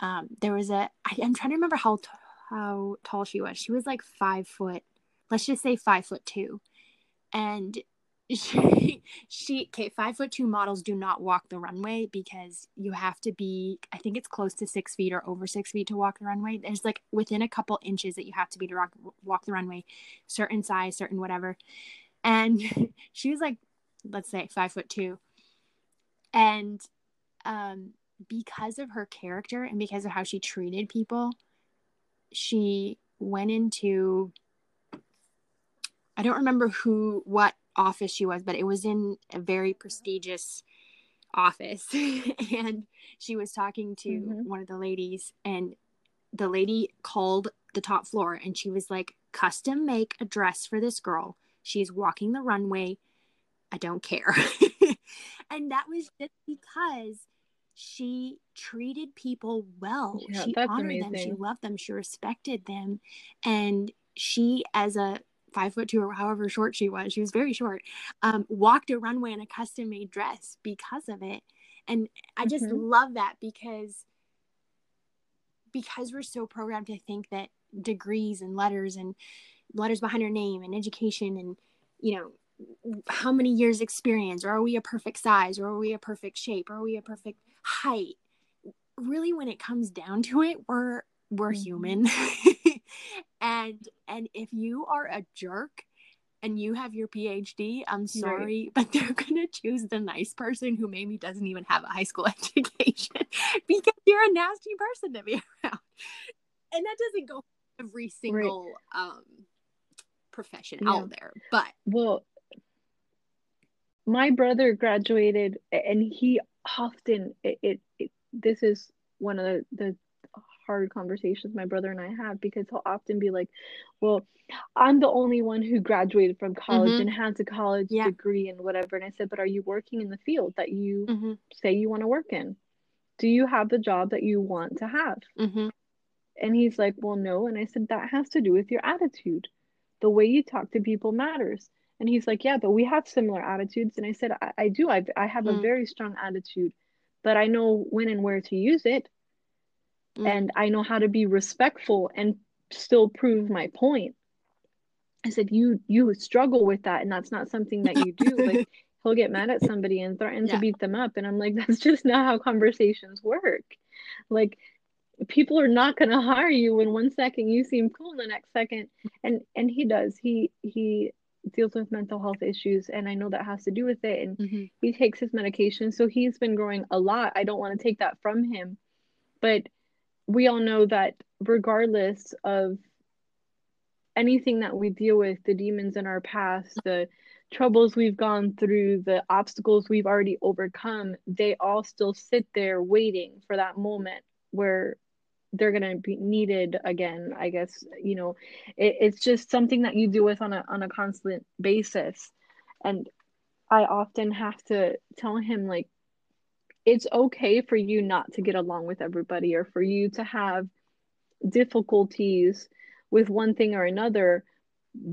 um, there was a I, i'm trying to remember how t- how tall she was. She was like five foot let's just say five foot two. And she she okay five foot two models do not walk the runway because you have to be i think it's close to six feet or over six feet to walk the runway. There's like within a couple inches that you have to be to walk, walk the runway certain size certain whatever. And she was like let's say five foot two. And um, because of her character and because of how she treated people she went into i don't remember who what office she was but it was in a very prestigious office and she was talking to mm-hmm. one of the ladies and the lady called the top floor and she was like custom make a dress for this girl she's walking the runway I don't care. and that was just because she treated people well. Yeah, she honored amazing. them. She loved them. She respected them. And she, as a five foot two or however short she was, she was very short, um, walked a runway in a custom made dress because of it. And I just mm-hmm. love that because because we're so programmed to think that degrees and letters and letters behind our name and education and you know how many years experience or are we a perfect size or are we a perfect shape or are we a perfect height really when it comes down to it we're we're mm-hmm. human and and if you are a jerk and you have your phd i'm sorry right. but they're gonna choose the nice person who maybe doesn't even have a high school education because you're a nasty person to be around and that doesn't go every single right. um profession out there but well my brother graduated and he often it, it, it, this is one of the, the hard conversations my brother and I have because he'll often be like, Well, I'm the only one who graduated from college mm-hmm. and has a college yeah. degree and whatever. And I said, But are you working in the field that you mm-hmm. say you want to work in? Do you have the job that you want to have? Mm-hmm. And he's like, Well, no. And I said, That has to do with your attitude. The way you talk to people matters. And he's like, Yeah, but we have similar attitudes. And I said, I, I do. I, I have mm. a very strong attitude, but I know when and where to use it. Mm. And I know how to be respectful and still prove my point. I said, You you struggle with that, and that's not something that you do. like he'll get mad at somebody and threaten yeah. to beat them up and i'm like that's just not how conversations work like people are not going to hire you when one second you seem cool the next second and and he does he he deals with mental health issues and i know that has to do with it and mm-hmm. he takes his medication so he's been growing a lot i don't want to take that from him but we all know that regardless of anything that we deal with the demons in our past the troubles we've gone through the obstacles we've already overcome they all still sit there waiting for that moment where they're going to be needed again i guess you know. It, it's just something that you deal with on a on a constant basis. And i often have to tell him like it's okay for you not to get along with everybody or for you to have difficulties with one thing or another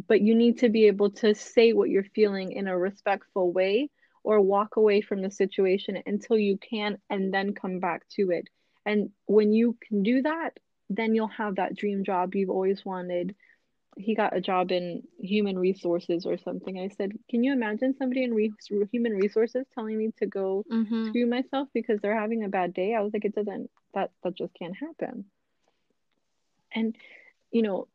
but you need to be able to say what you're feeling in a respectful way or walk away from the situation until you can and then come back to it and when you can do that, then you'll have that dream job you've always wanted. He got a job in human resources or something. I said, Can you imagine somebody in re- human resources telling me to go mm-hmm. screw myself because they're having a bad day? I was like, It doesn't, that, that just can't happen. And, you know,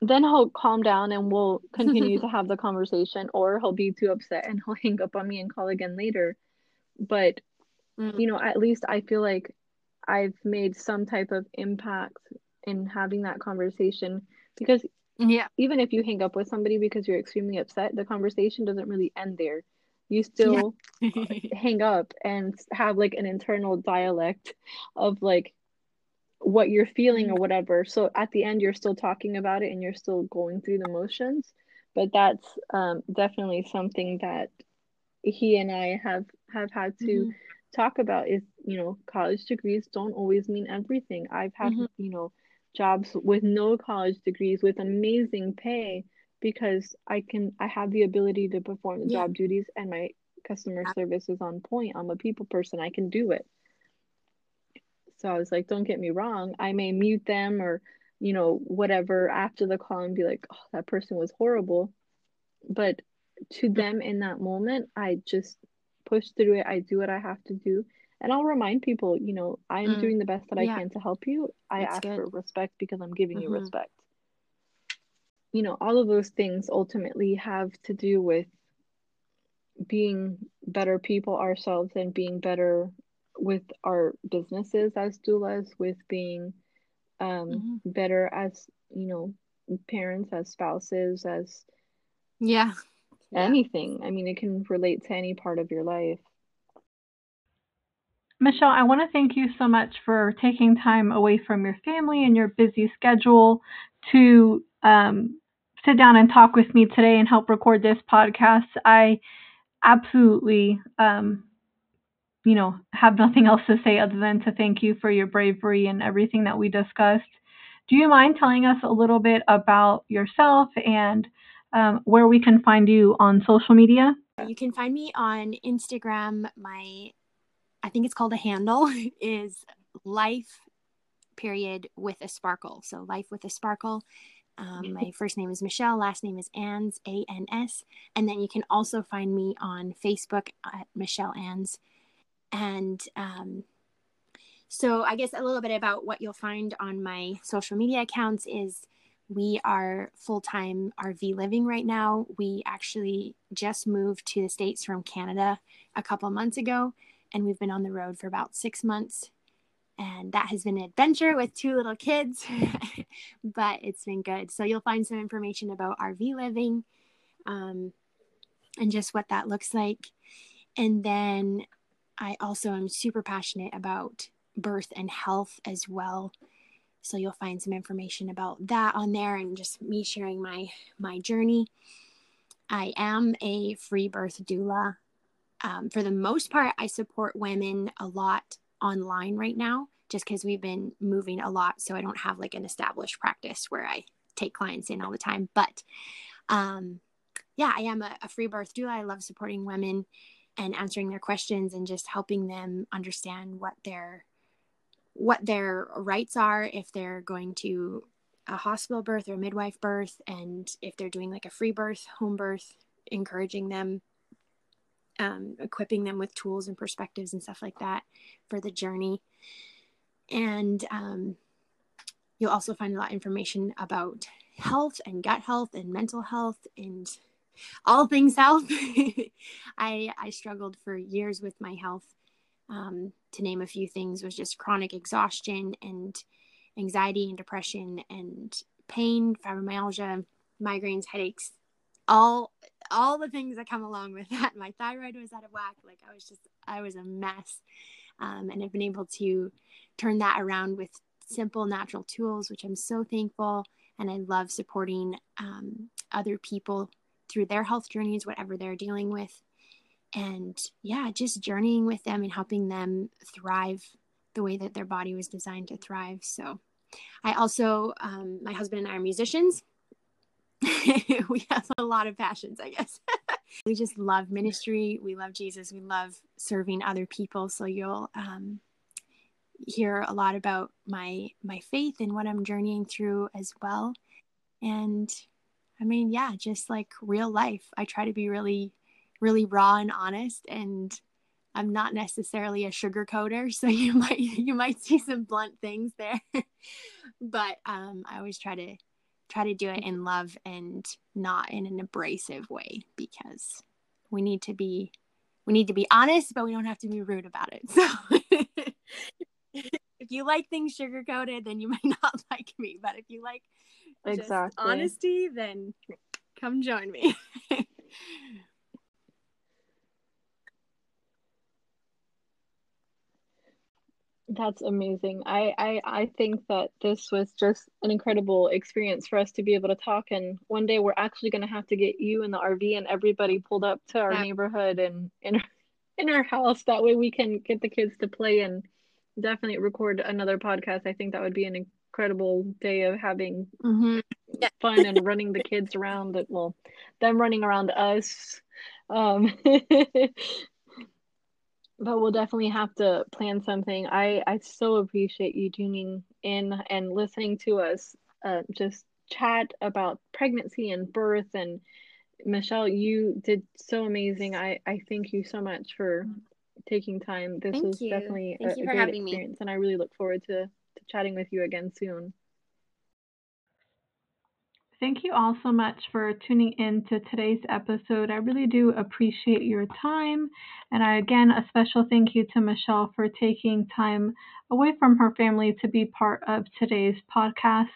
then he'll calm down and we'll continue to have the conversation, or he'll be too upset and he'll hang up on me and call again later. But mm. you know at least i feel like i've made some type of impact in having that conversation because yeah. even if you hang up with somebody because you're extremely upset the conversation doesn't really end there. You still yeah. hang up and have like an internal dialect of like what you're feeling or whatever. So at the end you're still talking about it and you're still going through the motions. But that's um, definitely something that he and i have have had to mm-hmm. talk about is you know college degrees don't always mean everything. I've had mm-hmm. you know jobs with no college degrees with amazing pay because i can i have the ability to perform the yeah. job duties and my customer service is on point i'm a people person i can do it so i was like don't get me wrong i may mute them or you know whatever after the call and be like oh that person was horrible but to them in that moment i just push through it. I do what I have to do. And I'll remind people, you know, I am mm. doing the best that yeah. I can to help you. I That's ask good. for respect because I'm giving mm-hmm. you respect. You know, all of those things ultimately have to do with being better people ourselves and being better with our businesses as doulas, with being um, mm-hmm. better as, you know, parents, as spouses, as yeah anything. I mean, it can relate to any part of your life. Michelle, I want to thank you so much for taking time away from your family and your busy schedule to um, sit down and talk with me today and help record this podcast. I absolutely, um, you know, have nothing else to say other than to thank you for your bravery and everything that we discussed. Do you mind telling us a little bit about yourself and um, where we can find you on social media. You can find me on Instagram. My, I think it's called a handle, is life period with a sparkle. So life with a sparkle. Um, my first name is Michelle, last name is Ans, A N S. And then you can also find me on Facebook at Michelle Ans. And um, so I guess a little bit about what you'll find on my social media accounts is we are full time RV living right now. We actually just moved to the States from Canada a couple months ago, and we've been on the road for about six months. And that has been an adventure with two little kids, but it's been good. So you'll find some information about RV living um, and just what that looks like. And then I also am super passionate about birth and health as well. So you'll find some information about that on there and just me sharing my my journey. I am a free birth doula. Um, for the most part, I support women a lot online right now, just because we've been moving a lot. So I don't have like an established practice where I take clients in all the time. But um, yeah, I am a, a free birth doula. I love supporting women and answering their questions and just helping them understand what their what their rights are if they're going to a hospital birth or a midwife birth and if they're doing like a free birth home birth encouraging them um, equipping them with tools and perspectives and stuff like that for the journey. And um, you'll also find a lot of information about health and gut health and mental health and all things health. I I struggled for years with my health. Um, to name a few things, was just chronic exhaustion and anxiety and depression and pain, fibromyalgia, migraines, headaches, all all the things that come along with that. My thyroid was out of whack. Like I was just I was a mess. Um, and I've been able to turn that around with simple natural tools, which I'm so thankful. And I love supporting um, other people through their health journeys, whatever they're dealing with. And yeah, just journeying with them and helping them thrive the way that their body was designed to thrive. So I also, um, my husband and I are musicians. we have a lot of passions, I guess. we just love ministry. We love Jesus. We love serving other people. So you'll um, hear a lot about my my faith and what I'm journeying through as well. And I mean, yeah, just like real life. I try to be really, really raw and honest and I'm not necessarily a sugarcoater. so you might you might see some blunt things there. but um, I always try to try to do it in love and not in an abrasive way because we need to be we need to be honest, but we don't have to be rude about it. So if you like things sugar coated, then you might not like me. But if you like exactly honesty, then come join me. That's amazing. I, I I think that this was just an incredible experience for us to be able to talk. And one day we're actually going to have to get you in the RV and everybody pulled up to our yeah. neighborhood and in in our house. That way we can get the kids to play and definitely record another podcast. I think that would be an incredible day of having mm-hmm. yeah. fun and running the kids around. That well, them running around us. Um, but we'll definitely have to plan something. I I so appreciate you tuning in and listening to us uh, just chat about pregnancy and birth and Michelle, you did so amazing. I I thank you so much for taking time. This thank was you. definitely thank a, a great experience, me. and I really look forward to, to chatting with you again soon. Thank you all so much for tuning in to today's episode. I really do appreciate your time. And I, again, a special thank you to Michelle for taking time away from her family to be part of today's podcast.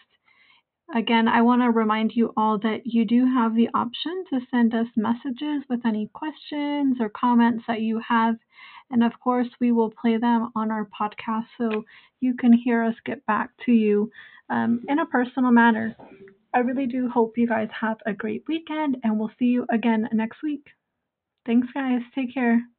Again, I want to remind you all that you do have the option to send us messages with any questions or comments that you have. And of course, we will play them on our podcast so you can hear us get back to you um, in a personal manner. I really do hope you guys have a great weekend and we'll see you again next week. Thanks, guys. Take care.